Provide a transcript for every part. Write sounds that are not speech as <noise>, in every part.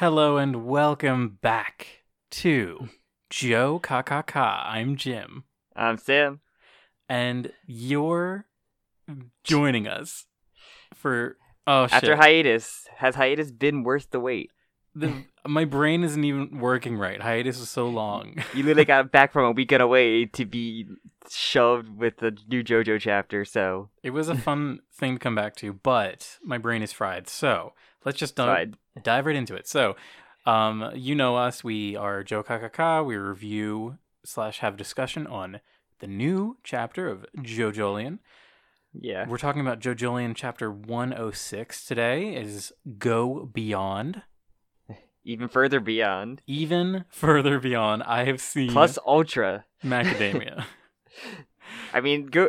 Hello and welcome back to Joe Kakaka. I'm Jim, I'm Sam. and you're joining us for oh shit. After hiatus, has hiatus been worth the wait? the, my brain isn't even working right. Hiatus was so long. You literally got back from a weekend away to be shoved with the new JoJo chapter. So, It was a fun thing to come back to, but my brain is fried. So let's just so dive, right into it. So, um, you know us. We are Joe Kakaka. We review slash have discussion on the new chapter of JoJolion. yeah, We're talking about JoJolion chapter 106 today. Is Go Beyond. <laughs> even further beyond. Even further beyond, I have seen Plus Ultra. <laughs> Macadamia. I mean, go.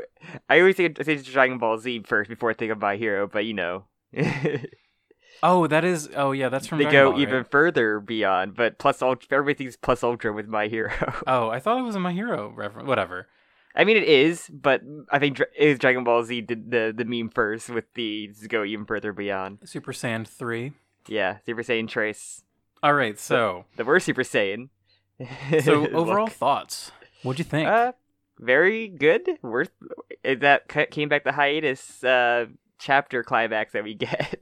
I always think I say Dragon Ball Z first before I think of My Hero, but you know, <laughs> oh, that is. Oh, yeah, that's from. Dragon go Ball, right? even further beyond. But Plus Ultra, everything's Plus Ultra with My Hero. <laughs> Oh, I thought it was a My Hero reference. Whatever. I mean, it is, but I think is Dragon Ball Z did the the meme first with the "Let's go even further beyond. Super Saiyan 3. Yeah, Super Saiyan Trace. All right, so The worst Super Saiyan. <laughs> so overall thoughts. What'd you think? uh, very good. Worth that came back the hiatus uh chapter climax that we <laughs> get.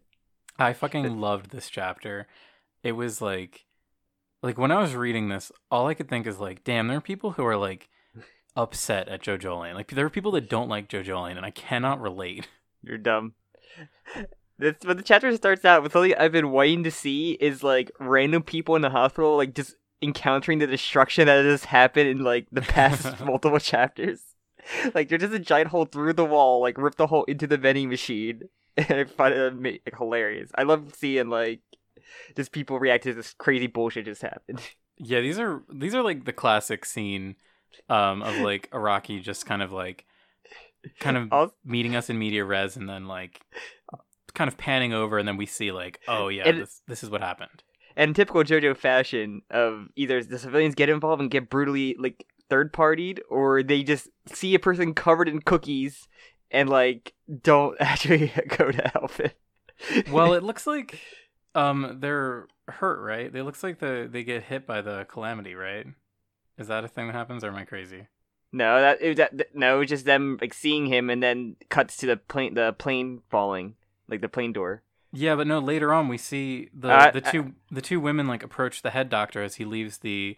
I fucking loved this chapter. It was like like when I was reading this, all I could think is like, damn, there are people who are like upset at JoJolion. Like there are people that don't like JoJolion, and I cannot relate. You're dumb. This when the chapter starts out with something I've been waiting to see is like random people in the hospital like just encountering the destruction that has happened in like the past <laughs> multiple chapters. Like there's just a giant hole through the wall, like ripped the hole into the vending machine, and <laughs> I find it like, hilarious. I love seeing like just people react to this crazy bullshit just happened. <laughs> Yeah, these are these are like the classic scene um of <laughs> like Araki just kind of like kind of Al- meeting us in media res and then like kind of panning over and then we see like, oh yeah, And- this this is what happened. and typical JoJo fashion of either the civilians get involved and get brutally like third partied, or they just see a person covered in cookies and like don't <laughs> actually go to help it. Well, it <laughs> looks like um they're hurt, right? It looks like the they get hit by the calamity, right? Is that a thing that happens, or am I crazy? no, that, it, that no, it was just them like seeing him and then cuts to the plane, the plane falling, like the plane door. Yeah, but no. Later on, we see the Uh, the two the two women like approach the head doctor as he leaves the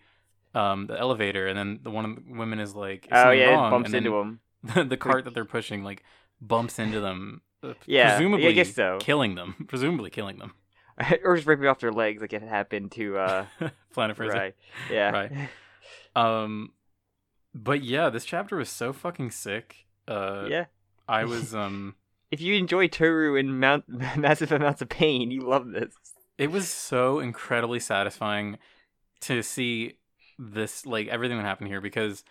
um the elevator, and then the one of the women is like, "Is oh yeah, wrong?" bumps and then into him. <laughs> The, the cart that they're pushing like bumps into them. <laughs> Yeah, I presumably guess so. killing them. <laughs> Presumably killing them. or just ripping off their legs like it happened to uh Planet Freezer. right. Yeah. Right. Um, but yeah, this chapter was so fucking sick. Uh, yeah. I was um If you enjoy Toru in mount- massive amounts of pain, you love this. it was so incredibly satisfying to see this like everything that happened here because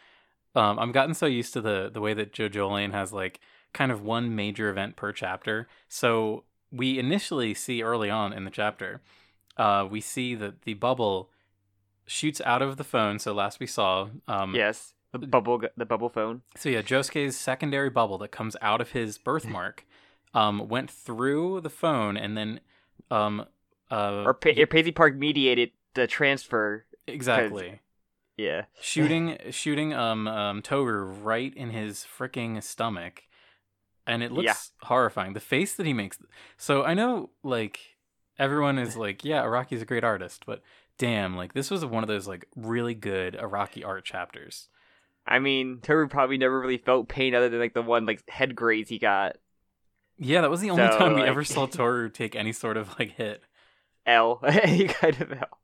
um I've gotten so used to the the way that JoJolion has like kind of one major event per chapter. So we initially see early on in the chapter, uh we see that the bubble shoots out of the phone. So last we saw um Yes. The bubble, the bubble phone. So yeah, Josuke's secondary bubble that comes out of his birthmark <laughs> um, went through the phone and then um, uh, Or, pa- or Paisley Park mediated the transfer. exactly Yeah. shooting shooting um, um Toru right in his freaking stomach, and it looks Yeah. horrifying. The face that he makes. So I know like everyone is <laughs> like, yeah, Araki's a great artist, but damn, like this was one of those like really good Araki art chapters. I mean, Toru probably never really felt pain other than like the one like head graze he got. Yeah, that was the only So, time we ever saw <laughs> Toru take any sort of like hit. L. <laughs> he kind of L.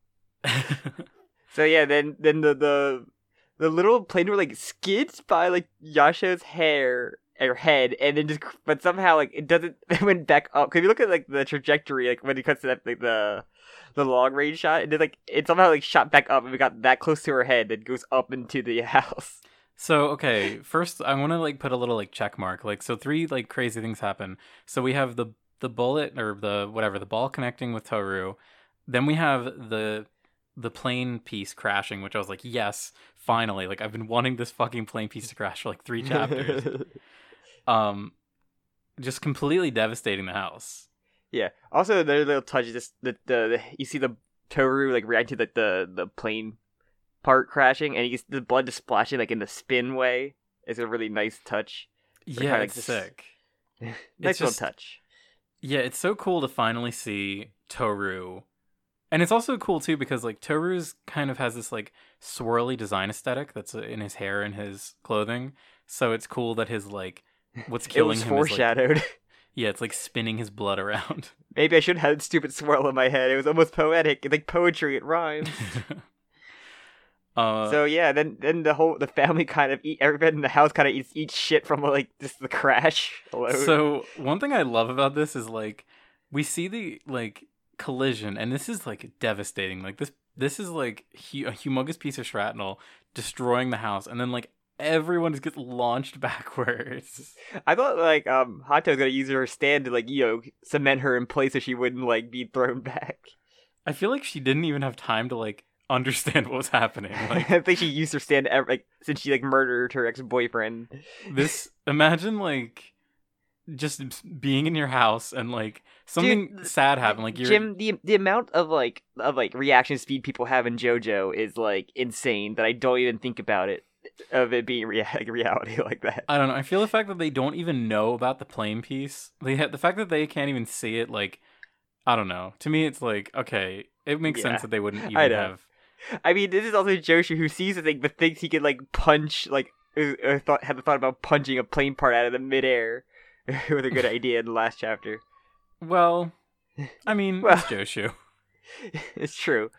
So yeah, then then the the the little plane were like skids by like Yasha's hair or head, and then just but somehow like it doesn't. <laughs> It went back up. Cause if you look at like the trajectory, like when it cuts to that like the the long range shot, and did like it somehow like shot back up, and we got that close to her head that goes up into the <laughs> house. So okay, first I want to like put a little like check mark. Like so, three like crazy things happen. So we have the the bullet or the whatever the ball connecting with Toru. Then we have the the plane piece crashing, which I was like, yes, finally. Like I've been wanting this fucking plane piece to crash for like three <laughs> chapters. um, just completely devastating the house. Yeah. Also, another little touch just the, the, the you see the Toru like reacting to like the the plane part crashing, and he gets the blood just splashing like in the spin way. It's a really nice touch. Yeah, kinda it's just- sick. <laughs> nice It's little just- touch. Yeah, it's so cool to finally see Toru. And it's also cool too because like Toru's kind of has this like swirly design aesthetic that's uh, in his hair and his clothing. So it's cool that his like what's <laughs> killing him is like foreshadowed. <laughs> yeah, it's like spinning his blood around. <laughs> Maybe I should have had stupid swirl in my head. It was almost poetic. It's like poetry. It rhymes. uh so yeah, then then the whole the family kind of eat everybody in the house kind of eats eats shit from like just the crash alone. So one thing I love about this is like we see the like collision, and this is like devastating. Like this, this is like hu- a humongous piece of shrapnel destroying the house, and then like everyone just gets launched <laughs> backwards. I thought like um Hato was gonna use her stand to like you know cement her in place so she wouldn't like be thrown back. I feel like she didn't even have time to like understand <laughs> what was happening. <laughs> Like I think she used her stand ever, like since she like murdered her ex boyfriend. this, imagine like just being in your house and like something Dude, sad happened. Like you're Jim, the the amount of like of like reaction speed people have in JoJo is like insane. That I don't even think about it of it being rea- <laughs> reality <laughs> like that. I don't know. I feel the fact that they don't even know about the plane piece. They ha- the fact that they can't even see it. Like, I don't know. To me, it's like okay, it makes Yeah, sense that they wouldn't <laughs> even I have. I mean, this is also Joshu who sees the thing but thinks he could like punch like uh, uh, thought had the thought about punching a plane part out of the midair <laughs> with a good idea in the last chapter. Well, I <laughs> mean, Well. it's Joshu. <laughs> it's true.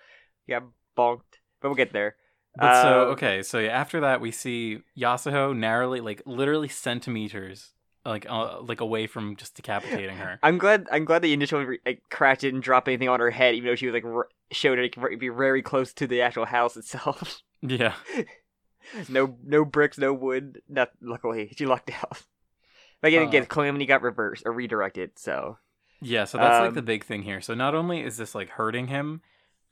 Yeah, bonked, but we'll get there. But so Uh, okay, so yeah, after that we see Yasuho narrowly, like literally centimeters, like uh, like away from just decapitating her. I'm glad. I'm glad the initial like, crash didn't drop anything on her head, even though she was like r- showed it like, be very close to the actual house itself. Yeah, no, no bricks, no wood. Not luckily, she lucked out. But again, Uh, again, Calamity got reversed or redirected. So yeah. So that's like Um, the big thing here. So not only is this like hurting him,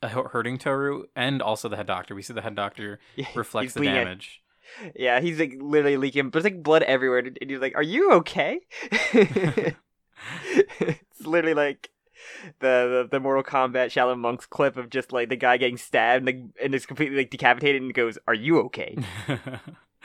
uh, hurting Toru, and also the head doctor. We see the head doctor <laughs> reflects the damage. Yeah, he's like literally leaking. But there's like blood everywhere, and he's like, "Are you okay?" <laughs> <laughs> it's literally like the, the the Mortal Kombat Shaolin Monks clip of just like the guy getting stabbed, like and is completely like decapitated, and goes, "Are you okay?"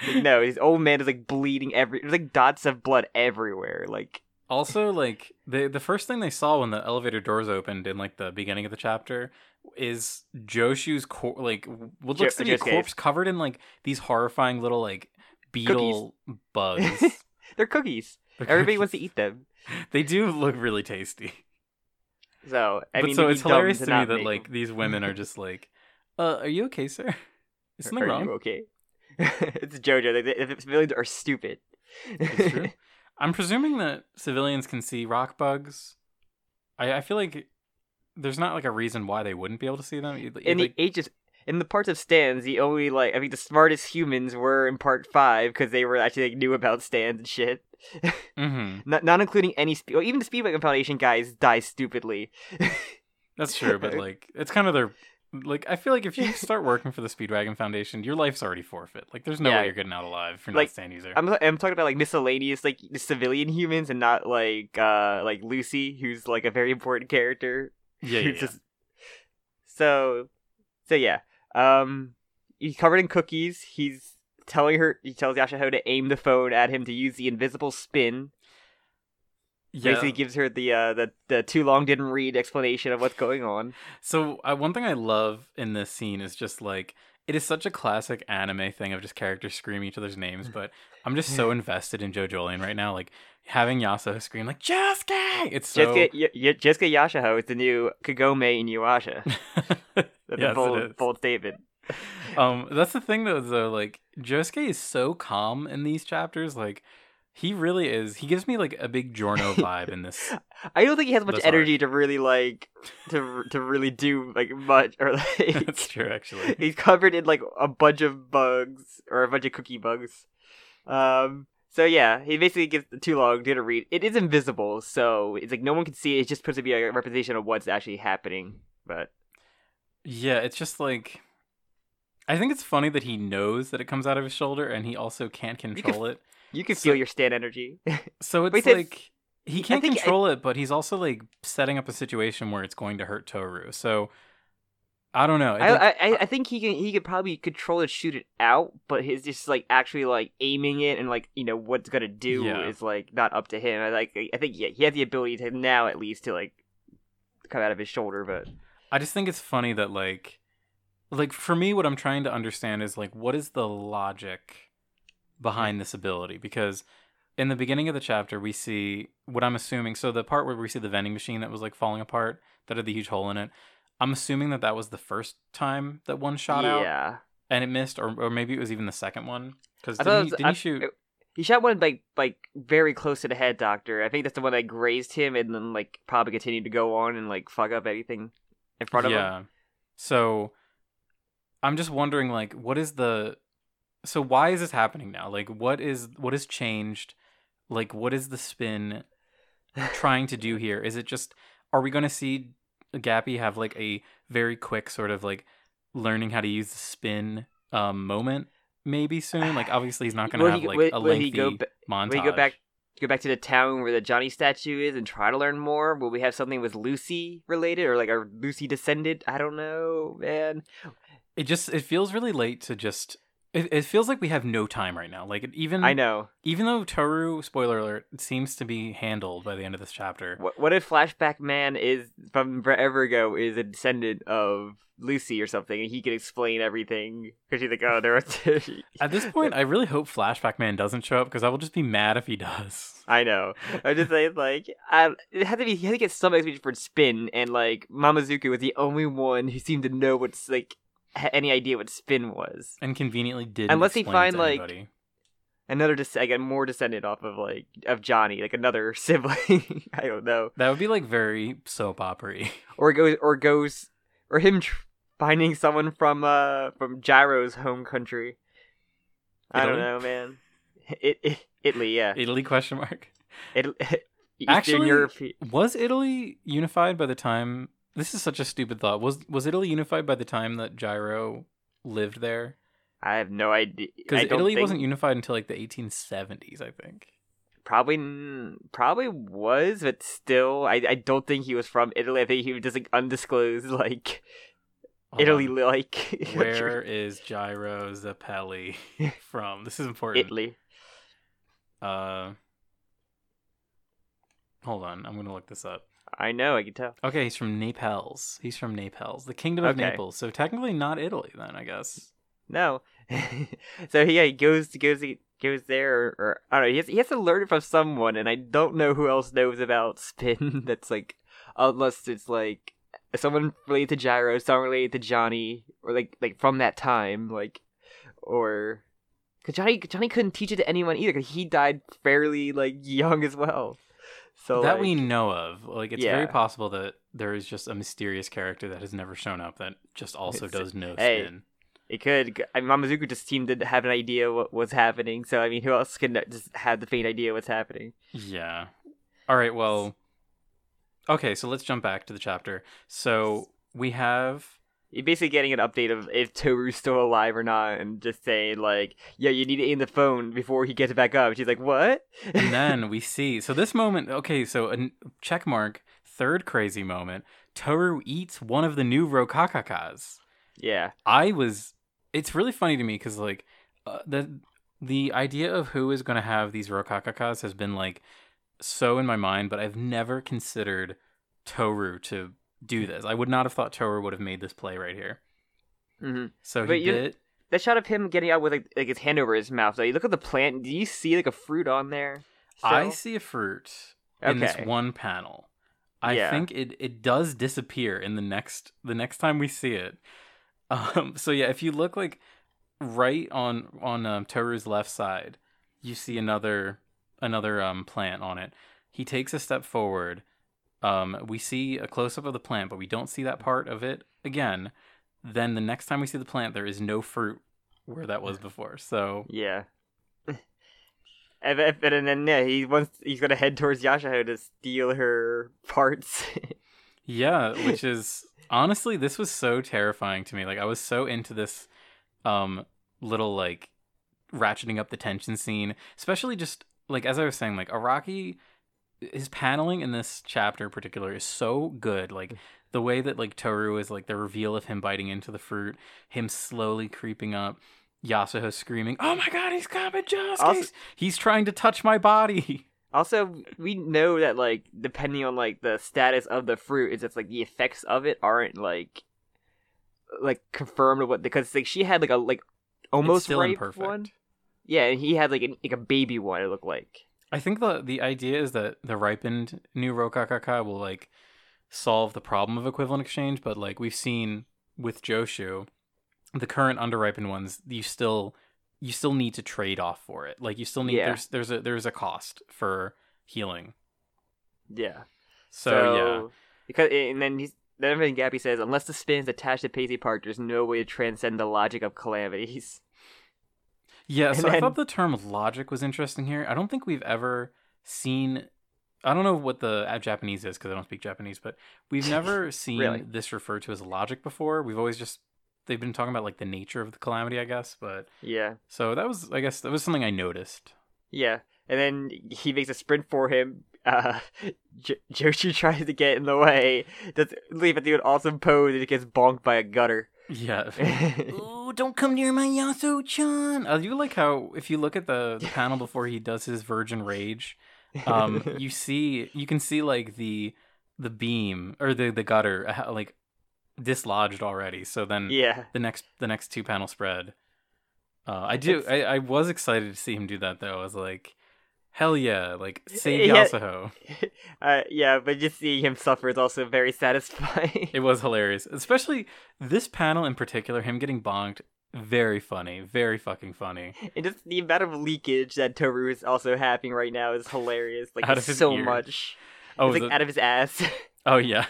<laughs> No, his old man is like bleeding every. There's like dots of blood everywhere. Like, <laughs> also, like the the first thing they saw when the elevator doors opened in like the beginning of the chapter is Joshu's cor- like what Jo- looks to be a corpse covered in like these horrifying little like beetle bugs. <laughs> they're cookies. They're Everybody wants to eat them. They do look really tasty. So I but mean, so it's hilarious to me that make like these women are just like, uh, "Are you okay, sir? Is something Are wrong?" you okay? <laughs> it's JoJo. They, they, civilians are stupid. It's true. <laughs> I'm presuming that civilians can see rock bugs. I, I feel like there's not like a reason why they wouldn't be able to see them. You- in the like- ages in the parts of stands the only like i think the smartest humans were in part five because they were actually like knew about stands and shit <laughs> Mhm. not, not including any spe- well, even the speedwagon foundation guys die stupidly That's true, but like it's kind of their like I feel like if you start working for the Speedwagon Foundation, your life's already forfeit. Like there's no Yeah. way you're getting out alive you're Like, not stand user. I'm, I'm talking about like miscellaneous like civilian humans and not like uh like lucy who's like a very important character yeah, yeah, Who's yeah. just- so so yeah um he's covered in cookies he's telling her he tells yasuho to aim the phone at him to use the invisible spin Yeah. basically gives her the uh the, the too long didn't read explanation of what's going on So uh, one thing I love in this scene is just like it is such a classic anime thing of just characters screaming each other's names, but I'm just so <laughs> invested in JoJolion right now, like having Yasuho scream like Josuke. It's so Jessica, y- y- Jessica Yasuho is the new Kagome Inuyasha. <laughs> That's yes, a bold, bold statement. Um, that's the thing though. Though, like Josuke is so calm in these chapters. Like he really is. He gives me like a big Giorno <laughs> vibe in this. I don't think he has much energy to really like to to really do like much or <laughs> like. That's true, actually. He's covered in like a bunch of bugs or a bunch of cookie bugs. Um. So yeah, he basically gives the too long did a read. It is invisible, so it's like no one can see it. It's just supposed to be a representation of what's actually happening. But Yeah, it's just like I think it's funny that he knows that it comes out of his shoulder and he also can't control it. you can So- feel your stand energy. <laughs> So it's Wait, like he can't think I- control it, but he's also like setting up a situation where it's going to hurt Toru. So I don't know. I, Like, I I think he can he could probably control it, shoot it out, but his just like actually like aiming it and like you know what's gonna do Yeah. is like not up to him. I like I think yeah, he has the ability to now at least to like come out of his shoulder, but I just think it's funny that like like for me what I'm trying to understand is like what is the logic behind this ability because in the beginning of the chapter we see what I'm assuming so the part where we see the vending machine that was like falling apart that had the huge hole in it I'm assuming that that was the first time that one shot out yeah. and it missed or, or maybe it was even the second one cuz didn't, it he, was- didn't I- he shoot it- He shot one like like very close to the head doctor. I think that's the one that grazed him and then like probably continued to go on and like fuck up anything in front of him. yeah. So I'm just wondering like what is the so why is this happening now? Like what is what has changed? Like what is the spin trying to do here? Is it just are we going to see Gappy have like a very quick sort of like learning how to use the spin um moment maybe soon? Like <sighs> obviously he's not going to have he- like will- a will he lengthy go ba- montage. Will we go back go back to the town where the Johnny statue is and try to learn more? Will we have something with Lucy related or like a Lucy descendant? I don't know, man. It just it feels really late to just it, it feels like we have no time right now. Like even I know. even though Toru, spoiler alert, seems to be handled by the end of this chapter. What, what if Flashback Man is from forever ago is a descendant of Lucy or something, and he can explain everything because he's like, oh, there are. <laughs> At this point, I really hope Flashback Man doesn't show up because I will just be mad if he does. I know. I'm just saying, like, I, it had to be. He had to get some explanation for spin, and like Mamezuku was the only one who seemed to know what's like any idea what spin was. And conveniently didn't Unless he find, like, anybody. Another, des- again, more descendant off of like of Johnny, like another <laughs> sibling. I don't know, That would be like very soap opera <laughs> or goes, or goes, or him tr- finding someone from uh from Gyro's home country. I don't know, man. It, it Italy, yeah. Italy question mark. It, <laughs> Actually, Europe. Was Italy unified by the time this is such a stupid thought. Was was Italy unified by the time that Gyro lived there? I have no idea. Because Italy think- wasn't unified until like the 1870s, I think. Probably, probably was, but still, I, I don't think he was from Italy. I think he was just like undisclosed, <laughs> like Italy, like <laughs> Where is Gyro Zeppeli <laughs> from? This is important. Italy. Uh, hold on, I'm gonna look this up. I know, I can tell. Okay, he's from Naples. He's from Naples, the Kingdom of Okay. Naples. So technically not Italy, then I guess. No, <laughs> so he, yeah, he goes to goes goes there, or, or I don't know. He has, he has to learn it from someone, and I don't know who else knows about <laughs> spin. That's like, unless it's like someone related to Gyro, someone related to Johnny, or like like from that time, like, or because Johnny Johnny couldn't teach it to anyone either because he died fairly like young as well. So that like, we know of. Like it's very possible that there is just a mysterious character that has never shown up that just also It's- does no hey. spin. It could. I mean, Mamezuku just seemed to have an idea what was happening. So I mean, who else can just have the faint idea what's happening? Yeah. All right, well Okay, so let's jump back to the chapter. So we have basically getting an update of if Toru's still alive or not, and just saying like, "Yeah, you need to aim the phone before he gets back up." She's like, "What?" <laughs> and then we see so this moment okay so a check mark third crazy moment toru eats one of the new rokakakas yeah, i was it's really funny to me because like uh, the the idea of who is going to have these rokakakas has been like so in my mind but i've never considered toru to do this i would not have thought toru would have made this play right here hmm so But he you- did that shot of him getting out with like, like his hand over his mouth. Though you look at the plant. Do you see like a fruit on there? i see a fruit in this one panel. I Yeah. think it, it does disappear in the next the next time we see it. <laughs> Um, so yeah, if you look like right on on um, Toru's left side, you see another another um plant on it. He takes a step forward. Um, we see a close up of the plant, but we don't see that part of it again. Then the next time we see the plant, there is no fruit where that was before. So Yeah. <laughs> And, and then yeah, he wants he's gonna head towards Yasuho to steal her parts. <laughs> Yeah, which is honestly this was so terrifying to me. Like I was so into this um little like ratcheting up the tension scene, especially just like as I was saying like Araki his paneling in this chapter in particular is so good. Like mm. the way that like Toru is like the reveal of him biting into the fruit, him slowly creeping up, Yasuho screaming, "Oh my god, he's coming, Josuke! Also- he's, he's trying to touch my body." <laughs> Also, we know that like depending on like the status of the fruit, is it's like the effects of it aren't like like confirmed what because like she had like a like almost ripe imperfect. one. Yeah, and he had like an, like a baby one. It looked like. I think the the idea is that the ripened new Rokakaka will like solve the problem of equivalent exchange, but like we've seen with Joshu, the current underripened ones, you still you still need to trade off for it. Like you still need Yeah. there's there's a there's a cost for healing. Yeah. So, yeah. Because and then he's then everything Gappy says, unless the spin is attached to Paisley Park, there's no way to transcend the logic of calamities. Yeah, so I thought the term logic was interesting here. I don't think we've ever seen. I don't know what the Japanese is because I don't speak Japanese, but we've <laughs> never seen Really? this referred to as logic before. We've always just they've been talking about like the nature of the calamity, I guess. But Yeah. so that was, I guess, that was something I noticed. Yeah. And then he makes a sprint for him. Uh, <laughs> J- Joshu tries to get in the way. Does leave it do an awesome pose and it gets bonked by a gutter. Yeah. <laughs> Ooh, don't come near my Yasu-chan. I do like how if you look at the, the panel before he does his virgin rage, um, you <laughs> see you can see like the the beam or the the gutter uh, like dislodged already. So then yeah. the next the next two panel spread. Uh, I do. I, I was excited to see him do that though. I was like, hell yeah! Like save Yeah. Yasuho. <laughs> Uh, yeah, but just seeing him suffer is also very <laughs> satisfying. It was hilarious, especially this panel in particular. Him getting bonked, very funny, very fucking funny. and just the amount of leakage that Toru is also having right now is hilarious. Like Out of his so ear. much. Oh, it's like the- out of his ass. <laughs> oh yeah.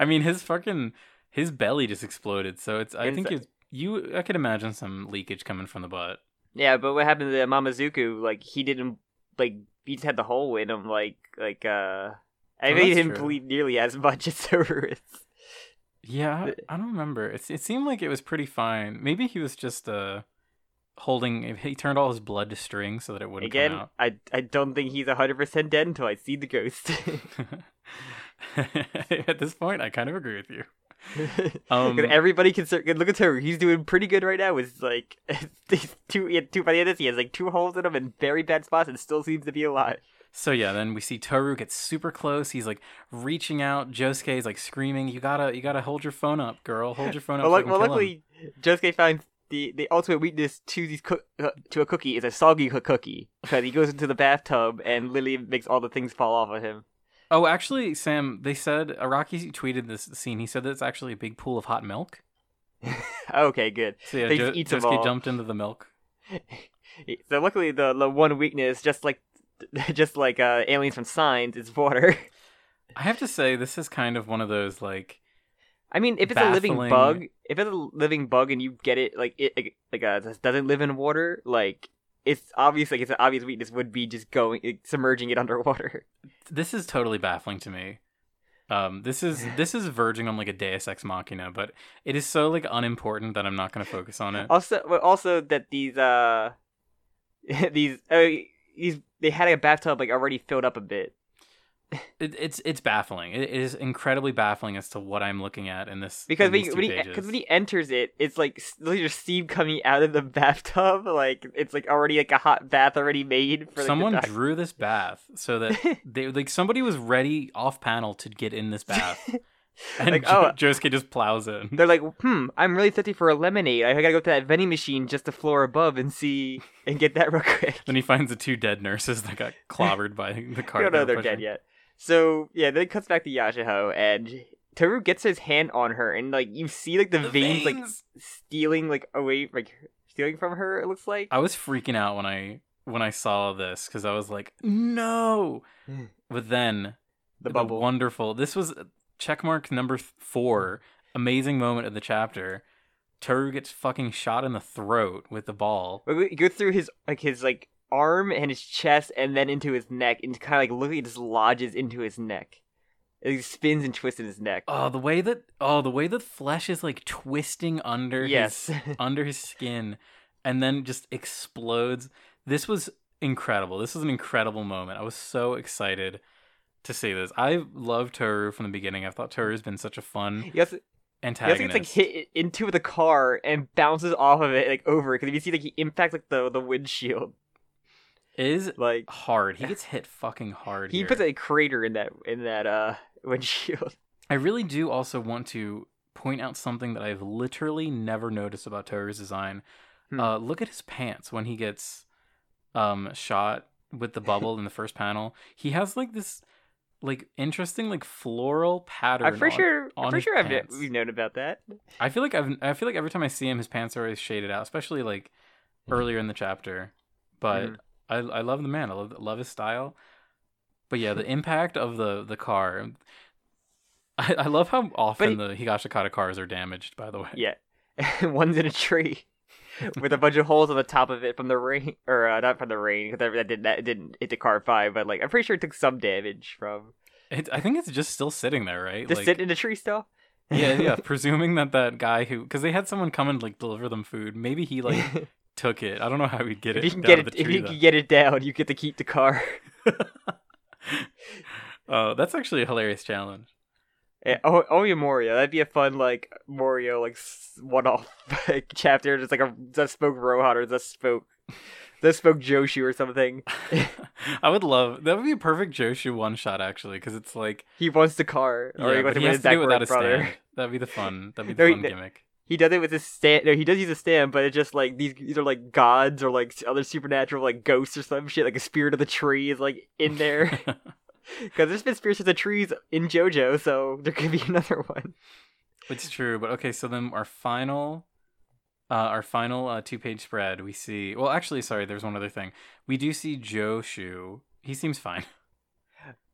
I mean, his fucking his belly just exploded. So it's. I think it's you. I could imagine some leakage coming from the butt. Yeah, but what happened to Mamezuku? Like he didn't like he just had the hole in him. Like like uh, I Oh, mean he didn't true. bleed nearly as much as <laughs> is. Yeah, I, I don't remember. It's, it seemed like it was pretty fine. Maybe he was just uh holding. He turned all his blood to string so that it wouldn't Again, come out. I I don't think he's hundred percent dead until I see the ghost. <laughs> <laughs> At this point, I kind of agree with you. <laughs> Um, everybody can look at Toru. He's doing pretty good right now. With like two, two by the end of this, he has like two holes in him in very bad spots, and still seems to be alive. So yeah, then we see Toru get super close. He's like reaching out. Josuke is like screaming, "You gotta, you gotta hold your phone up, girl. Hold your phone up." Well, so I luck- can well kill him." luckily, Josuke finds the the ultimate weakness to these cook uh, to a cookie is a soggy cook- cookie because he goes into the bathtub and Lily makes all the things fall off of him. Oh, actually, Sam, they said Araki tweeted this scene. He said that it's actually a big pool of hot milk. <laughs> okay, good. So yeah, They jo- just eat Josuke jumped into the milk. <laughs> So luckily, the the one weakness, just like <laughs> just like uh, aliens from Signs, is water. I have to say, this is kind of one of those like I mean, if it's a living bug, if it's a living bug and you get it like it like, like uh, doesn't live in water, like it's obvious like it's an obvious weakness would be just going submerging it underwater. <laughs> this is totally baffling to me. Um, this is <laughs> this is verging on like a Deus Ex Machina, but it is so like unimportant that I'm not going to focus on it. Also, also that these uh <laughs> these uh, these they had a bathtub like already filled up a bit. It it's it's baffling. It, is incredibly baffling as to what I'm looking at in this Because in when, he- when he because when he enters it, it's like just steam coming out of the <laughs> bathtub. Like it's like already like a hot bath already made for like, Someone drew this <laughs> bath so that <laughs> they like somebody was ready off panel to get in this bath, and Like, jo- oh. Josuke just plows in. They're like, hmm, I'm really thirsty for a lemonade. I gotta go to that vending machine just the floor above and see and get that real quick. Then he finds the two dead nurses that got clobbered by the We cart. don't know they're pushing. dead yet. So yeah, then it cuts back to Yasuho and Toru gets his hand on her and like you see like the, The veins, like stealing like away like stealing from her. It looks like. I was freaking out when I when I saw this because I was like, no. Hmm. But then the bubble. wonderful. This was checkmark number th- four. Amazing moment of the chapter. Toru gets fucking shot in the throat with the ball. Go through his like his like arm and his chest and then into his neck and kind of like it just lodges into his neck. It spins and twists in his neck. Oh, the way that oh the way the flesh is like twisting under yes. his <laughs> under his skin, and then just explodes. This was incredible. This was an incredible moment. I was so excited. to see this. I love Toru from the beginning. I've thought Toru's been such a fun yes. also, he gets like hit into the car and bounces off of it like over because if you see like he impacts like the the windshield is like hard. He gets hit fucking hard. he here. puts a crater in that in that uh <laughs> windshield. I really do also want to point out something that I've literally never noticed about Toru's design. Hmm. Uh, look at his pants when he gets um shot with the bubble in the first panel. He has like this like interesting like floral pattern. I'm pretty on- sure. I'm on pretty his sure I've we've known about that. I feel like I've I feel like every time I see him, his pants are always shaded out, especially like earlier in the chapter. But Mhm. I I love the man. I love love his style. But yeah, the <laughs> impact of the the car. I, I love how often he- the Higashikata cars are damaged. By the way, Yeah, <laughs> one's in a tree <laughs> with a bunch of holes on the top of it from the rain, or uh, not from the rain because that didn't that didn't hit the car five, but like I'm pretty sure it took some damage from it, I think it's just still sitting there, right? just Like, sitting in a tree still. yeah, yeah. Presuming that that guy who, because they had someone come and like deliver them food. Maybe he like took it. I don't know how he'd get if it. you can get it, if tree, you though. can get it down, you get to keep the car. <laughs> Oh, that's actually a hilarious challenge. Yeah, oh, oh, yeah, Morioh. That'd be a fun like Morioh like one-off <laughs> like, chapter, just like a that spoke Rohan or that spoke that spoke Joshu or something. <laughs> I would love that. Would be a perfect Joshu one shot actually, because it's like He wants the car, or yeah, he wants to he win has to do it without backwards a brother. stand. That'd be the fun. That'd be No, the he- fun gimmick. He does it with his stand. No, he does use a stand, but it's just like these. These are like gods or like other supernatural like ghosts or some shit. Like a spirit of the tree is like in there <laughs> <laughs> because there's been spirits of the trees in JoJo, so there could be <laughs> another one. it's true, but okay. So then our final, uh, our final uh, two-page spread, we see. Well, actually, sorry. There's one other thing. We do see Joshu. He seems fine.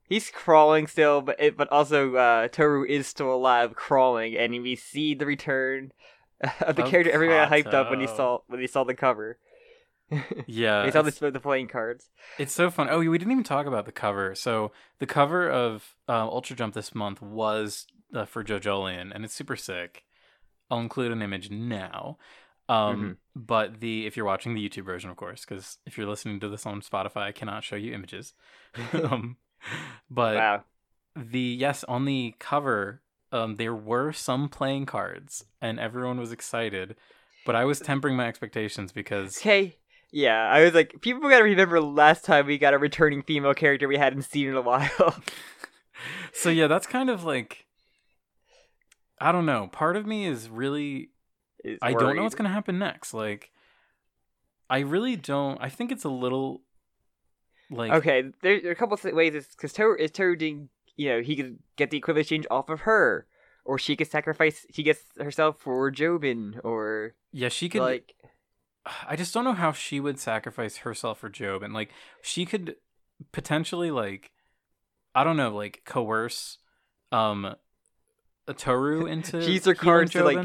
He's crawling still, but it, but also uh, Toru is still alive, crawling, and we see the return <laughs> of the character everybody hyped up when he saw when he saw the cover. <laughs> Yeah, he saw the the playing cards. It's so fun. Oh, we didn't even talk about the cover. So the cover of uh, Ultra Jump this month was uh, for JoJolion, and it's super sick. I'll include an image now. Um, But the if you're watching the YouTube version, of course, because if you're listening to this on Spotify, I cannot show you images. <laughs> um, <laughs> but wow. the yes on the cover, um, there were some playing cards, and everyone was excited. But I was tempering my expectations because Okay. Yeah, I was like, people gotta remember last time we got a returning female character we hadn't seen in a while. <laughs> so yeah, that's kind of like I don't know. Part of me is really Is I don't know what's to happen next. Like I really don't. I think it's a little like Okay, there, there are a couple of ways because Toru is Toru doing, you know, he could get the equivalent exchange off of her, or she could sacrifice, She gets herself for Jobin, or yeah, she could like, <sighs> I just don't know how she would sacrifice herself for Jobin. and like she could potentially like I don't know, like coerce um a Toru <laughs> into She used her cards to, like.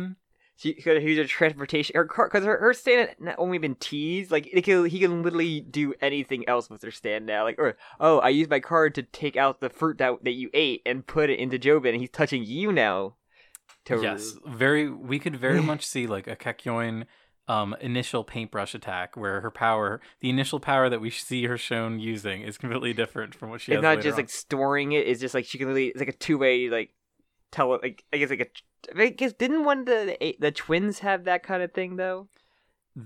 She could use a transportation, her car, because her, her stand had not only been teased, like it can, he can literally do anything else with her stand now, like, or oh, I used my card to take out the fruit that that you ate and put it into Jobin, and he's touching you now. Toru. Yes, very. We could very <laughs> much see like a Kakyoin um, initial paintbrush attack, where her power, the initial power that we see her shown using, is completely different from what she it's not just on. like storing it. It's just like she can really. It's like a two way like tell like I guess like a. I guess didn't one of the the, the twins have that kind of thing though?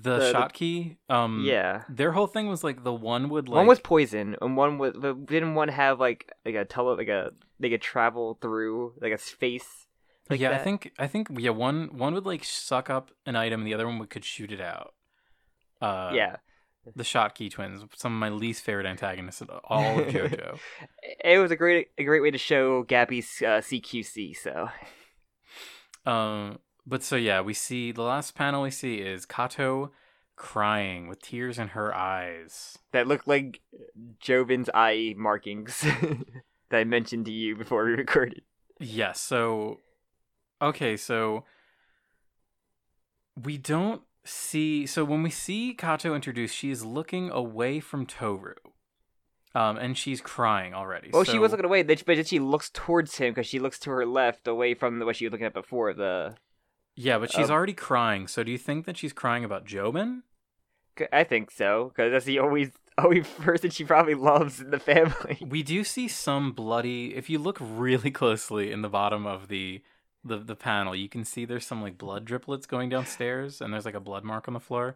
the, the- shot key. Um, yeah, their whole thing was like the one would like one was poison and one was didn't one have like like a tele like a they could travel through like a space. Like yeah. I think I think yeah one one would like suck up an item, and the other one would, could shoot it out. Uh, yeah, the shot key twins, some of my least favorite antagonists in all of <laughs> JoJo. it was a great a great way to show Gappy's uh, CQC. So Um, but so yeah, we see the last panel we see is Kato crying with tears in her eyes. that look like Jobin's eye markings <laughs> that I mentioned to you before we recorded. Yes. So, okay. So we don't see. So when we see Kato introduced, she is looking away from Toru, um, and she's crying already. Well, she was looking away, but then she looks towards him because she looks to her left, away from the, what she was looking at before. The Yeah, but she's um, already crying. So do you think that she's crying about Jobin? I think so because that's the always <laughs> only person she probably loves in the family. We do see some bloody. If you look really <laughs> closely in the bottom of the the the panel, you can see there's some like blood driplets going downstairs, and there's like a blood mark on the floor.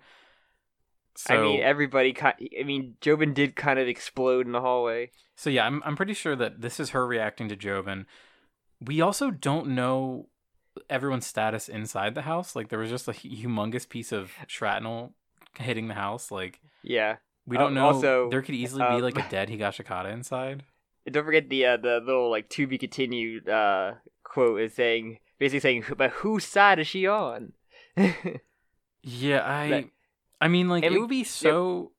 So, I mean, everybody. I mean, Jobin did kind of explode in the hallway. so yeah, I'm I'm pretty sure that this is her reacting to Jobin. We also don't know everyone's status inside the house. Like there was just a humongous piece of shrapnel hitting the house. Like Yeah. we don't Um, know. also, there could easily be um, like a dead Higashikata inside. And <laughs> don't forget the uh, the little like to be continued uh, quote is saying basically saying, "But whose side is she on?" Yeah, I. I mean, like it we- would be so.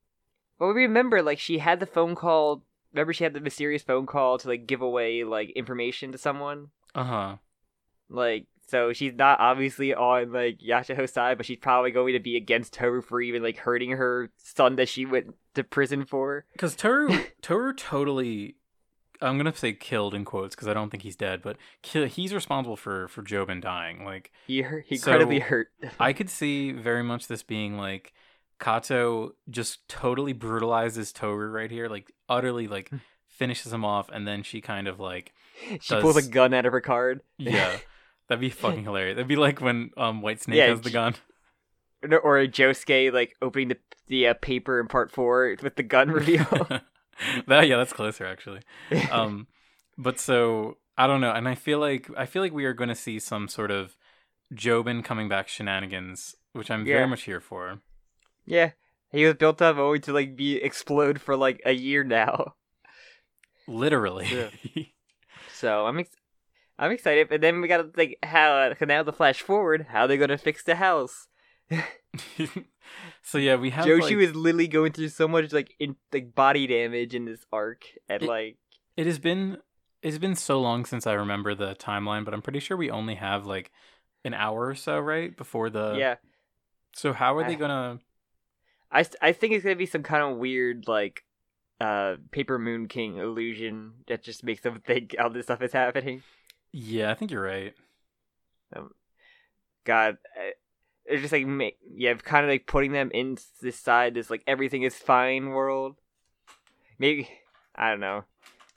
well, remember, like she had the phone call. Remember, she had the mysterious phone call to like give away like information to someone. Uh huh. Like, so she's not obviously on like Yasuho's side, but she's probably going to be against Toru for even like hurting her son that she went to prison for. Because Toru, <laughs> Toru totally. I'm gonna say killed in quotes because I don't think he's dead, but ki- he's responsible for for Jobin dying. Like He hurt, he So- incredibly hurt. <laughs> I could see very much this being like Kato just totally brutalizes Toru right here, like utterly like finishes him off, and then she kind of like she pulls a gun out of her card. <laughs> yeah, that'd be fucking hilarious. That'd be like when um White Snake Yeah, has the gun. Or Josuke like opening the the uh, paper in part four with the gun <laughs> reveal. <laughs> that yeah, that's closer actually. <laughs> um but so i don't know and i feel like i feel like we are going to see some sort of jobin coming back shenanigans which i'm Yeah. very much here for yeah, he was built up only to like be explode for like a year now. literally Yeah. <laughs> So I'm ex- I'm excited, but then we gotta like how uh, now the flash forward. How they gonna fix the house? <laughs> so yeah we have Joshu like, is literally going through so much like in like body damage in this arc, and It- like it has been it's been so long since i remember the timeline but i'm pretty sure we only have like an hour or so right before the yeah, so how are they I- gonna I I think it's gonna be some kind of weird like uh Paper Moon King illusion that just makes them think all this stuff is happening. yeah i think you're right God, uh, it's just like make yeah, kind of like putting them in this side, this like everything is fine world. Maybe I don't know,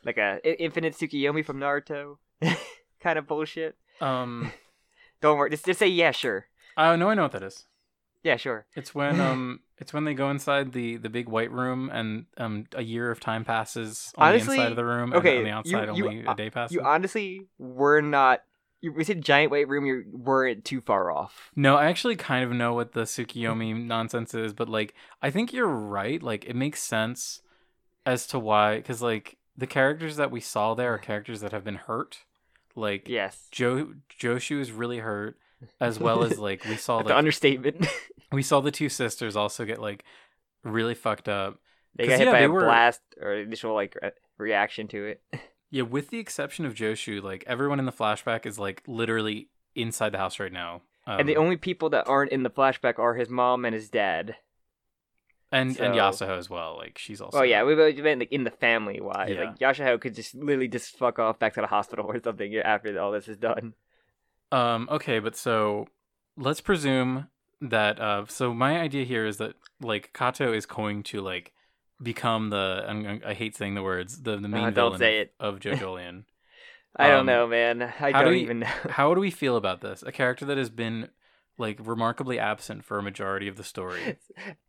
like a infinite Tsukiyomi from Naruto, <laughs> kind of bullshit. um <laughs> Don't worry, just just say yeah, sure, i know i know what that is yeah, sure. It's when <laughs> um it's when they go inside the the big white room and um a year of time passes on Honestly, the inside of the room okay, and on the you- outside you- only a day passes. You honestly were not. You we said giant white room. You weren't too far off. no, I actually kind of know what the Tsukiyomi nonsense is, but like I think you're right. Like it makes sense as to why because like the characters that we saw there are characters that have been hurt. Like Yes, Jo Joshu is really hurt, as well as <laughs> like we saw the understatement. <laughs> we saw the two sisters also get like really fucked up. they got hit yeah, by a were- blast or initial like re- reaction to it. <laughs> Yeah, with the exception of Joshu, like everyone in the flashback is like literally inside the house right now. Um, and the only people that aren't in the flashback are his mom and his dad. and and so- Yasuho as well. Like she's also. Oh yeah, we we been like in the family wise. Yeah. Like Yasuho could just literally just fuck off back to the hospital <laughs> or something after all this is done. Um. Okay, but so let's presume that. Uh. So my idea here is that like Kato is going to like become the. I'm, I hate saying the words. The the main Uh, don't villain say of, it. of JoJolion. <laughs> I don't Um, know, man. I how do don't we- even know. How do we <laughs> feel about this? A character that has been like remarkably absent for a majority of the story.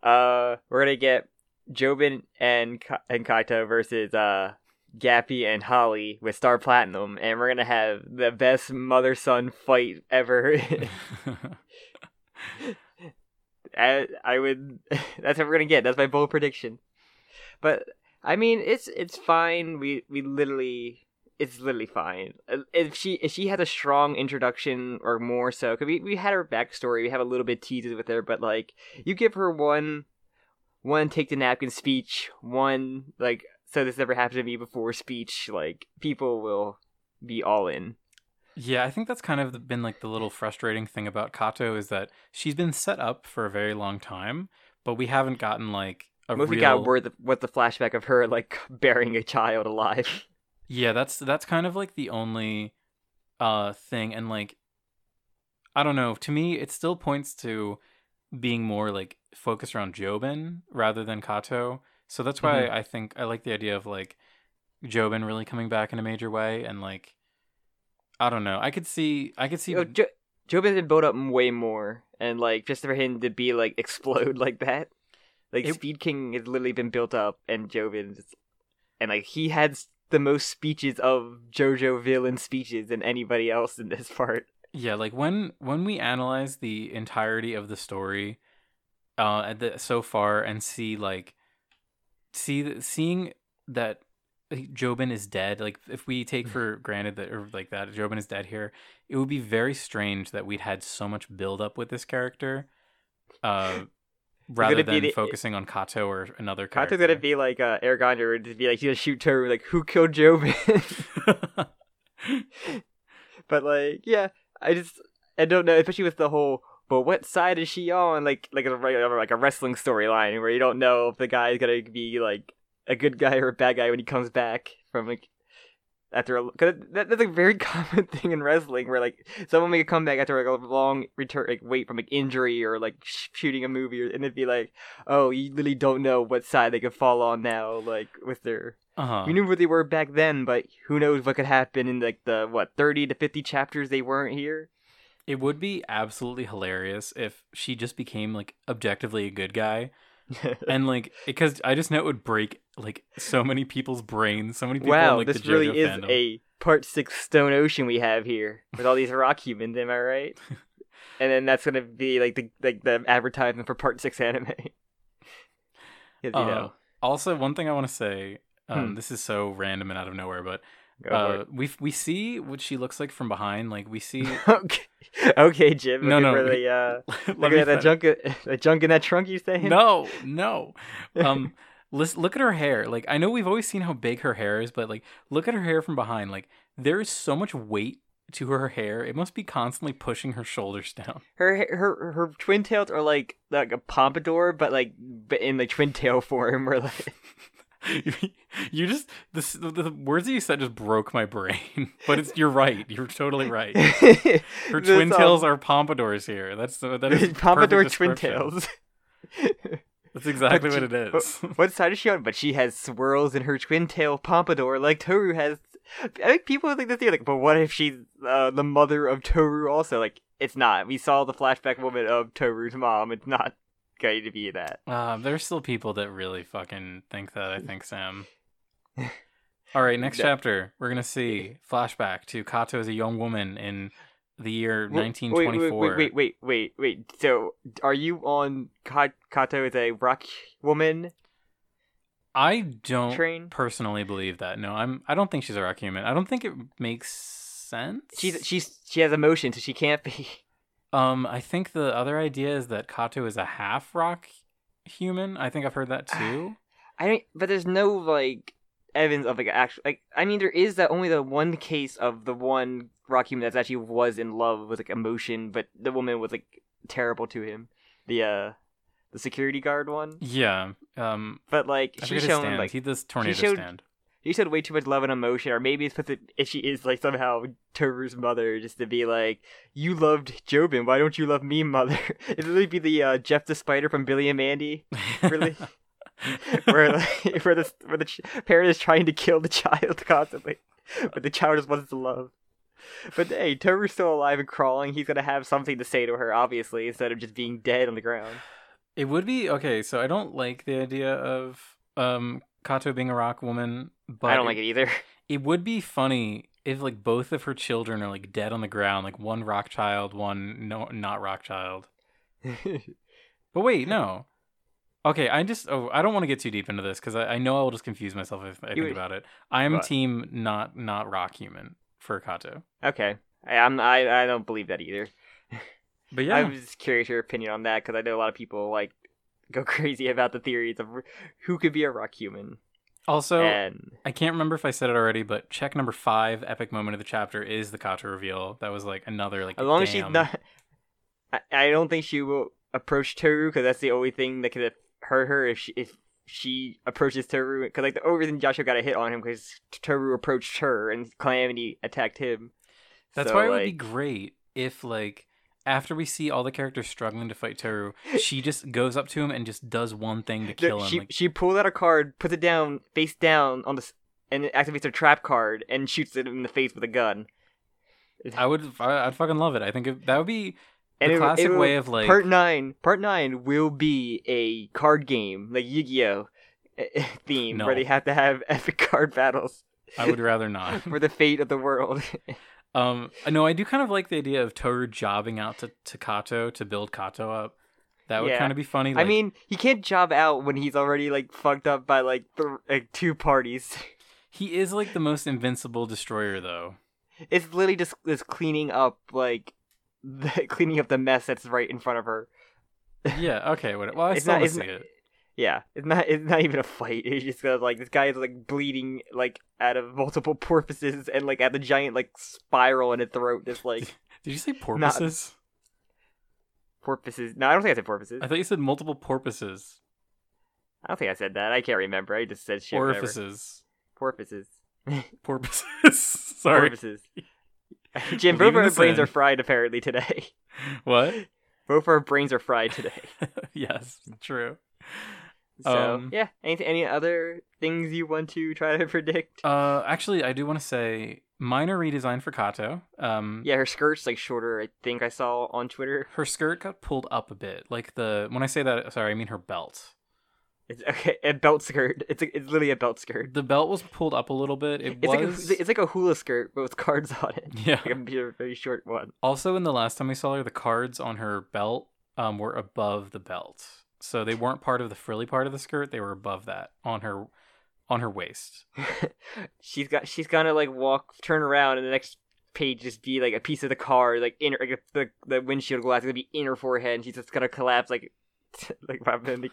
uh, we're gonna get Jobin and Ka- and Kaito versus uh Gappy and Holly with Star Platinum, and we're gonna have the best mother son fight ever. <laughs> I, I would. That's what we're gonna get. That's my bold prediction. But I mean, it's it's fine. We we literally. It's literally fine. Uh, If she if she had a strong introduction or more so, cause we, we had her backstory, we have a little bit teases with her, but like you give her one one take the napkin speech, one like so this never happened to me before speech, like people will be all in. Yeah, I think that's kind of been like the little frustrating thing about Kato is that she's been set up for a very long time, but we haven't gotten like a Mostly real. got word the, what the flashback of her like <laughs> burying a child alive. <laughs> Yeah, that's that's kind of like the only uh thing, and like I don't know. To me, it still points to being more like focused around Jobin rather than Kato. So that's why Mhm. I think I like the idea of like Jobin really coming back in a major way and like I don't know. I could see I could see know, jo- Job has been built up way more, and like just for him to be like <laughs> explode like that, like It- Speed King has literally been built up, and Jobin, just, and like he had the most speeches of JoJo villain speeches than anybody else in this part. Yeah, like when when we analyze the entirety of the story uh at the, so far and see like see seeing that Jobin is dead, like if we take for granted that or like that Jobin is dead here, it would be very strange that we'd had so much build up with this character uh rather than the- focusing on Kato or another character. Kato's gonna be like uh, Aragon, or to be like he's gonna shoot Toru, like who killed Jobin? <laughs> <laughs> but like, yeah, I just I don't know, especially with the whole. But what side is she on? Like like a regular- like a wrestling storyline where you don't know if the guy's gonna be like a good guy or a bad guy when he comes back from like after a cause that, that's a very <laughs> common thing in wrestling where like someone make a comeback after like a long return like wait from like injury or like sh- shooting a movie or, and it'd be like oh you really don't know what side they could fall on now like with their uh-huh. we knew where they were back then, but who knows what could happen in like the what thirty to fifty chapters they weren't here. It would be absolutely hilarious if she just became like objectively a good guy. <laughs> and like because I just know it would break like so many people's brains, so many people. in, wow, like, this the really is fandom. a part six Stone Ocean we have here with all these rock humans. Am I right? <laughs> and then that's gonna be like the like the advertisement for part six anime. <laughs> you Uh, Also, one thing I want to say. Um, Hmm. This is so random and out of nowhere, but uh, we we see what she looks like from behind. Like we see. <laughs> okay, okay, Jim. No, no, For the, uh, <laughs> let me at that junk, <laughs> the junk in that trunk. You saying? No, no. Um, listen, look at her hair. Like I know we've always seen how big her hair is, but like look at her hair from behind. Like there is so much weight to her hair. It must be constantly pushing her shoulders down. her her her twin tails are like like a pompadour, but like but in the twin tail form, where like <laughs> you just the, the words that you said just broke my brain. <laughs> But it's you're right. You're totally right. Her twin tails are pompadours here. That's that is <laughs> pompadour twin tails. That's exactly But what it is. what side is she on? But she has swirls in her twin tail pompadour, like Toru has. I think people think this too. Like, but what if she's uh, the mother of Toru? Also, like, it's not. We saw the flashback moment of Toru's mom. It's not going to be that. Um, there's still people that really fucking think that. I think Sam. <laughs> All right, next No. chapter. We're gonna see flashback to Kato as a young woman in the year Wait, 1924. Wait, wait, wait, wait, wait. So, are you on Ka- Kato as a rock woman I don't train? personally believe that. No, I'm. I don't think she's a rock human. I don't think it makes sense. She's she's she has emotion, so she can't be. <laughs> Um, I think the other idea is that Kato is a half rock human. I think I've heard that <sighs> too. I don't, but there's no like evidence of like actual like. I mean, there is that only the one case of the one rock human that actually was in love with like emotion, but the woman was like terrible to him. The uh, the security guard one. yeah. Um, But like I she's forget his shown like he does tornado showed- stand. You said way too much love and emotion, or maybe it's because it, if she is like somehow Toru's mother, just to be like, you loved Jobin, why don't you love me, mother? <laughs> It'd really be the uh, Jeff the Spider from Billy and Mandy, really, <laughs> <laughs> where like, where the where the ch- parent is trying to kill the child constantly, but the child just wants to love. But hey, Toru's still alive and crawling. He's gonna have something to say to her, obviously, instead of just being dead on the ground. It would be okay. So I don't like the idea of um Kato being a rock woman, but I don't like it either. <laughs> It would be funny if like both of her children are like dead on the ground, like one rock child, one no not rock child. <laughs> But wait, no. Okay, I just oh I don't want to get too deep into this because I, I know I will just confuse myself if I think would- about it. I am What? team not not rock human for Kato. okay, I, I'm I I don't believe that either. But <laughs> yeah, I was just curious your opinion on that because I know a lot of people like go <laughs> crazy about the theories of who could be a rock human. also and I can't remember if I said it already, but check number five, epic moment of the chapter is the Kato reveal. That was like another like as long as she's not, I, I don't think she will approach Toru because that's the only thing that could hurt her if she if she approaches Toru. Because like the only reason Joshu got a hit on him because Toru approached her and Calamity attacked him. That's So, why it would be great if like after we see all the characters struggling to fight Toru, she just goes up to him and just does one thing to kill him. She like, she pulls out a card, puts it down face down on the, and activates her trap card and shoots it in the face with a gun. I would, I'd fucking love it. I think it, that would be the it- classic it will- way of like. part nine. Part nine will be a card game like Yu-Gi-Oh <laughs> theme No. where they have to have epic card battles I would rather not. <laughs> for the fate of the world. <laughs> Um, no, I do kind of like the idea of Toru jobbing out to, to Kato to build Kato up. That would Yeah. kind of be funny. I mean, he can't job out when he's already like fucked up by like th- like two parties. <laughs> he is like the most invincible destroyer, though. It's literally just just cleaning up like the, <laughs> cleaning up the mess that's right in front of her. Yeah. Okay. Well, I It's still not- want to see not- it. Yeah, it's not it's not even a fight. <laughs> It's just got like this guy is like bleeding like out of multiple <laughs> porpoises and like at the giant like spiral in his throat. Just like Did you say porpoises? porpoises. No, I don't think I said porpoises. I thought you said multiple porpoises. I don't think I said that. I can't remember. I just said shit. whatever. Orifices. Porpoises. <laughs> Porpoises. Sorry. Porpoises. Jim, both our brains in. are fried apparently today. What? Both our brains are fried today. yes. True. So Um, yeah, any any other things you want to try to <laughs> predict? Uh, actually, I do want to say minor redesign for Kato. Um, yeah, her skirt's like shorter. I think I saw on Twitter. her skirt got pulled up a bit. Like the when I say that, sorry, I mean her belt. It's okay, a belt skirt. It's a, it's literally a belt skirt. The belt was pulled up a little bit. It It's was. like a, it's like a hula skirt, but with cards <laughs> on it. yeah. Like a very, very short one. Also, in the last time we saw her, the cards on her belt um, were above the belt, so they weren't part of the frilly part of the skirt. They were above that on her on her waist. <laughs> she's got she's gonna like walk, turn around, and the next page just be like a piece of the car, like inner, like the the windshield glass is gonna be in her forehead, and she's just gonna collapse like <laughs> like what <laughs> happened,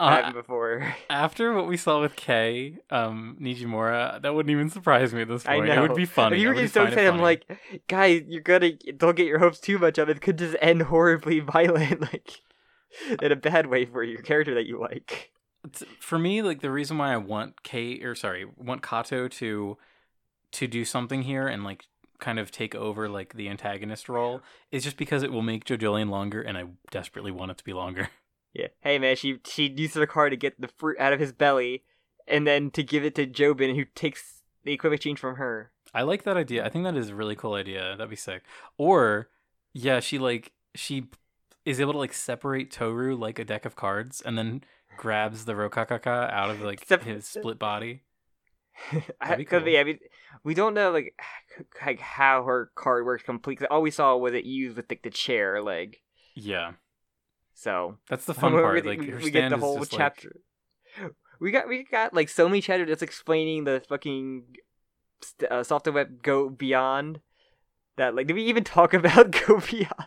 Uh, before. after what we saw with Kei, um, Nijimura, that wouldn't even surprise me at this I point. know. It would be funny. If you I were getting just so excited, I'm like, guys, you're gonna don't get your hopes too much up. It could just end horribly violent, like <laughs> in a bad way for your character that you like. For me, like the reason why I want Kay or sorry, want Kato to to do something here and like kind of take over like the antagonist role is just because it will make JoJolion longer, and I desperately want it to be longer. <laughs> Yeah. Hey man, she she uses her car to get the fruit out of his belly, and then to give it to Jobin, who takes the equipment change from her. I like that idea. I think that is a really cool idea. That'd be sick. Or yeah, she like she is able to like separate Toru like a deck of cards and then grabs the Rokakaka out of like Sep- his split body. <laughs> Be cool. yeah, I mean, we don't know like <sighs> like how her card works completely. All we saw was it used with like the chair leg. Yeah. So That's the <laughs> fun part. we, Like we, get the whole just, like- chapter. We got we got like so many chapters just explaining the fucking uh, soft and wet go beyond. That like did we even talk <laughs> about go beyond?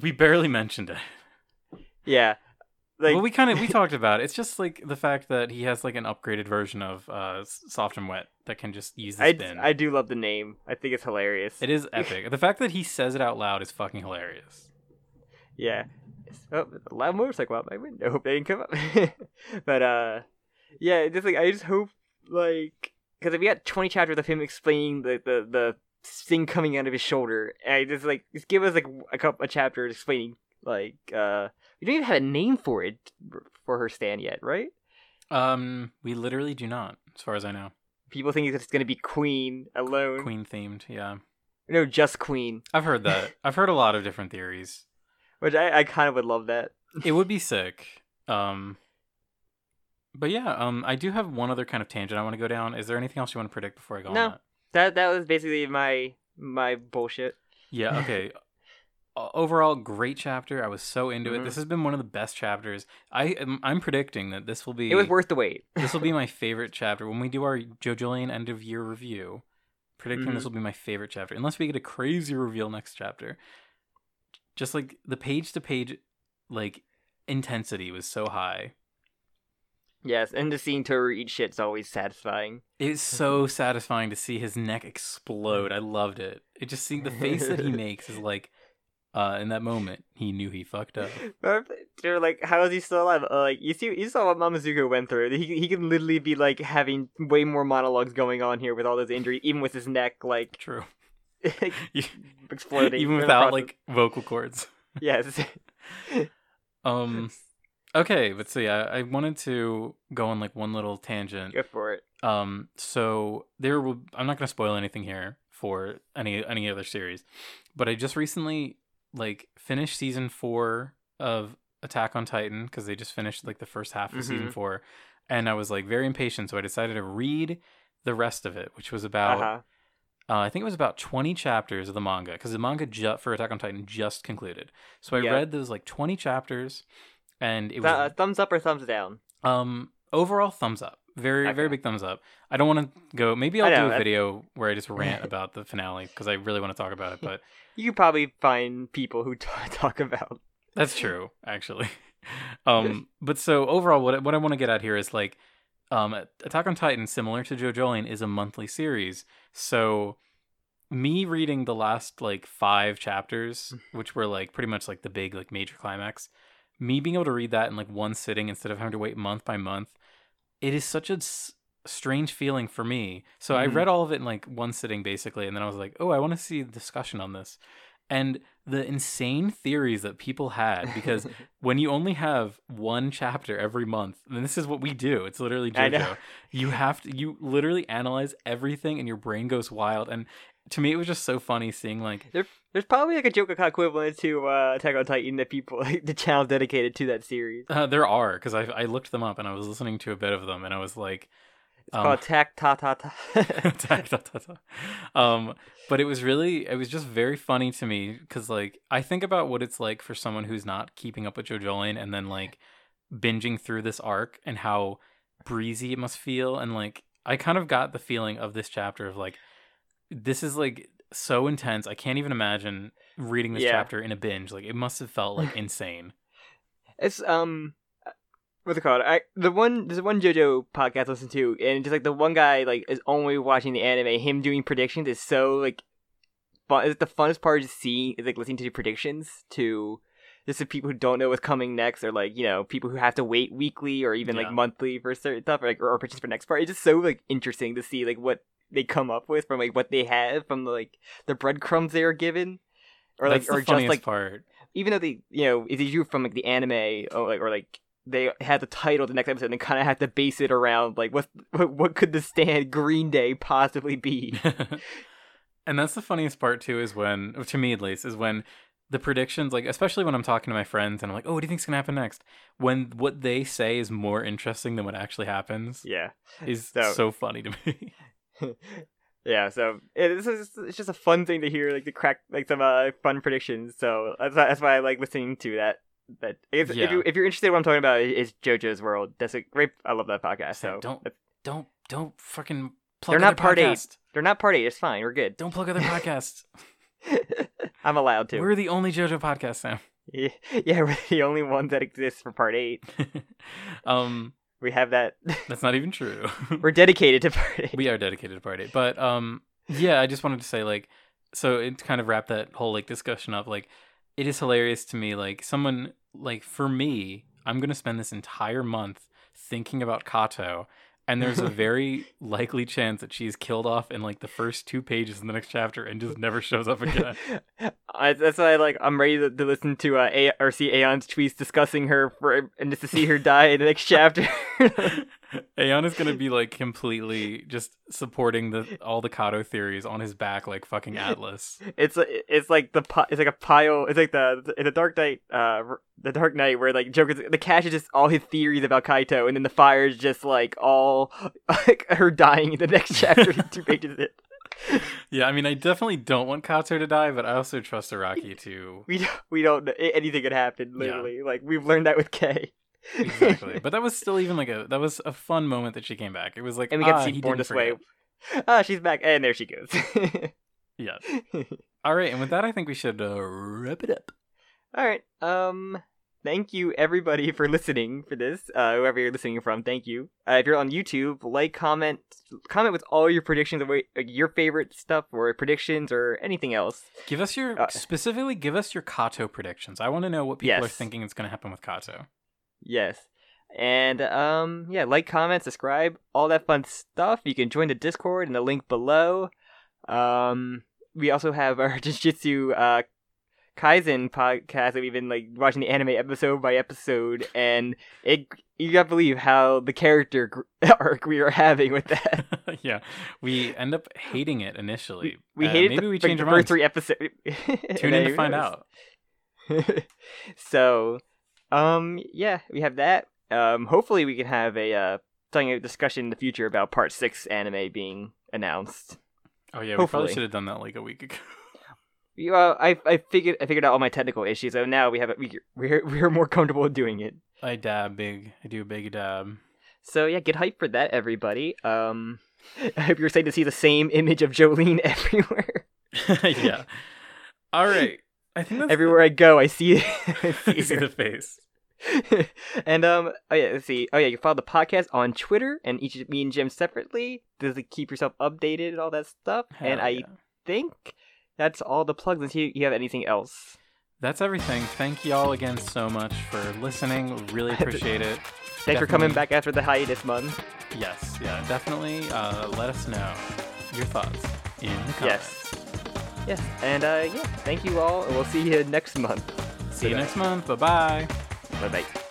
We barely mentioned it. Yeah, like well, we kind of we <laughs> talked about it. It's just like the fact that he has like an upgraded version of uh soft and wet that can just use the I, spin. I do love the name. I think it's hilarious. It is <laughs> epic. the fact that he says it out loud is fucking hilarious. Yeah. Oh, loud motorcycle out my window. <laughs> Hope they didn't come up. but uh, yeah, just like I just hope like because if we got twenty chapters of him explaining the the the thing coming out of his shoulder, and I just like just give us like a couple a chapter explaining like uh we don't even have a name for it for her stand yet, right? Um, we literally do not, as far as I know. People think it's gonna be Queen alone. Queen themed, yeah. No, just Queen. I've heard that. <laughs> I've heard a lot of different theories. Which I, I kind of would love that. It would be <laughs> sick. Um, but yeah, um, I do have one other kind of tangent I want to go down. Is there anything else you want to predict before I go No. on that? That was basically my my bullshit. Yeah. <laughs> Okay. Overall, great chapter. I was so into it. Mhm. This has been one of the best chapters. I am. I'm predicting that this will be. It was worth the wait. <laughs> this will be my favorite chapter when we do our JoJolion end of year review. Predicting this Mhm. will be my favorite chapter, unless we get a crazy reveal next chapter. Just like the page to page, like intensity was so high. Yes, and just seeing Toru eat shit's always satisfying. It's so <laughs> satisfying to see his neck explode. I loved it. It just seeing the face that he <laughs> makes is like, uh, in that moment he knew he fucked up. They're like, how is he still alive? Uh, like you see, you saw what Mamezuku went through. He he can literally be like having way more monologues going on here with all those injuries, even with his neck. Like True. <laughs> Exploding even without like vocal cords. yes. Um. Okay, but so yeah, I wanted to go on like one little tangent. Go for it. Um. So there will. I'm not gonna spoil anything here for any any other series, but I just recently like finished season four of Attack on Titan because they just finished like the first half of season Mhm. four, and I was like very impatient, so I decided to read the rest of it, which was about. Uh-huh. Uh, I think it was about 20 chapters of the manga because the manga ju- for Attack on Titan just concluded. So I Yeah. read those like 20 chapters, and it Th- was uh, thumbs up or thumbs down? um overall thumbs up, very very big thumbs up. I don't want to go. Maybe I I'll know, do a that's- video where I just <laughs> rant about the finale because I really want to talk about it. But <laughs> You could probably find people who <laughs> t- talk about. that's true, actually. um, but so overall, what I- what I want to get at here is like, um, Attack on Titan, similar to JoJo is a monthly series. So me reading the last like five chapters, which were like pretty much like the big like major climax, me being able to read that in like one sitting instead of having to wait month by month, it is such a s- strange feeling for me. So I Mhm. read all of it in like one sitting basically, and then I was like, oh, I want to see the discussion on this. And the insane theories that people had because <laughs> when you only have one chapter every month, and this is what we do. It's literally JoJo. You have to you literally analyze everything and your brain goes wild. And to me it was just so funny seeing like There's probably like a Joker equivalent to uh, Attack on Titan that people <laughs> like the channel dedicated to that series. uh, there are because I I looked them up and I was listening to a bit of them and I was like It's Um, called Attack Ta Ta Ta. <laughs> Attack, ta, ta, ta. um but it was really it was just very funny to me because like i think about what it's like for someone who's not keeping up with jojolion and then like binging through this arc and how breezy it must feel and like i kind of got the feeling of this chapter of like this is like so intense i can't even imagine reading this Yeah. chapter in a binge like it must have felt like insane <sighs> It's um, what's it called? I the one there's one JoJo podcast I listen to, and just like the one guy like is only watching the anime. Him doing predictions is so like fun. It's the funnest part to seeing is like listening to the predictions to just the people who don't know what's coming next, or like you know people who have to wait weekly or even Yeah. like monthly for certain stuff, or, like or predictions for next part. It's just so like interesting to see like what they come up with from like what they have from like the breadcrumbs they are given. Or like, or just like part even though they you know if they do from like the anime or like or like they had the title of the next episode and kind of have to base it around like what what, what could the stand Green Day possibly be? <laughs> <laughs> and that's the funniest part too is when to me at least is when the predictions like especially when i'm talking to my friends and i'm like oh what do you think's gonna happen next when what they say is more interesting than what actually happens yeah, is So- so funny to me <laughs> <laughs> yeah. So it, it's, just, it's just a fun thing to hear like to crack like some uh, fun predictions. So that's why, that's why I like listening to that. But if, Yeah. if you if you're interested in what I'm talking about, is JoJo's World. That's a great. I love that podcast. So don't don't don't fucking plug They're not other part eight. they're not part eight. It's fine. We're good. don't plug other podcasts <laughs> I'm allowed to. we're the only jojo podcast sam <laughs> Yeah, yeah, we're the only one that exists for part eight. um We have that. that's not even true <laughs> we're dedicated to part eight. we are dedicated to part eight. But um, yeah, I just wanted to say like, so it kind of wrap that whole like discussion up. Like, it is hilarious to me. Like, someone like for me, I'm gonna spend this entire month thinking about Kato, and there's a <laughs> very likely chance that she's killed off in like the first two pages in the next chapter and just never shows up again. <laughs> I, that's why, like, I'm ready to, to listen to uh, A- or see Aeon's tweets discussing her for, and just to see her die in the next chapter. <laughs> <laughs> Aeon is gonna be like completely just supporting the all the Kato theories on his back like fucking Atlas. <laughs> it's it's like the it's like a pile. It's like the the Dark Knight, uh, the Dark Knight, where like Joker's the cash is just all his theories about Kato, and then the fire is just like all <laughs> like her dying in the next chapter, two pages in. Yeah, I mean, I definitely don't want Kato to die, but I also trust Araki to We don't, we don't anything could happen. Literally, like we've learned that with Kei. Exactly. <laughs> but that was still even like a that was a fun moment that she came back. It was like and we get ah, to see Born This Way. Ah, she's back, and there she goes. Yeah. <laughs> All right, and with that, I think we should uh, wrap it up. All right. Um. Thank you everybody for listening for this. Uh, whoever you're listening from, thank you. Uh, if you're on YouTube, like, comment, comment with all your predictions of like, your favorite stuff or predictions or anything else. Give us your Uh, specifically give us your Kato predictions. I want to know what people are thinking is going to happen with Kato. Yes. And um yeah, like, comment, subscribe, all that fun stuff. You can join the Discord in the link below. Um we also have our <laughs> Jujutsu uh, Kaizen podcast that we've been like watching the anime episode by episode, and it you gotta believe how the character gr- <laughs> arc we are having with that. <laughs> yeah, we end up hating it initially. We Uh, hated maybe the, we like, change the our first minds. three episodes. Tune in to find out. so, um, yeah, we have that. Um, hopefully we can have a uh, something discussion in the future about Part Six anime being announced. Oh yeah, we probably should have done that like a week ago. <laughs> You, uh, I I figured I figured out all my technical issues, so now we have it. We we're we're more comfortable doing it. I dab big. I do a big dab. So yeah, get hyped for that, everybody. Um, <laughs> I hope you're excited to see the same image of Jolyne <laughs> everywhere. yeah. All right. I think that's everywhere I go, I see. I <laughs> I see see the face. <laughs> and um, oh yeah, let's see. Oh yeah, you follow the podcast on Twitter and each me and Jim separately Does it keep yourself updated and all that stuff. and Hell I think that's all the plugs. Unless you, you have anything else. That's everything. Thank you all again so much for listening. Really <laughs> appreciate it. Thanks for coming back after the hiatus month. Yes, yeah, definitely. Uh, let us know your thoughts in the comments. Yes. Yes, and uh, yeah, thank you all, and we'll see you next month. See you next month. Bye bye. Bye bye.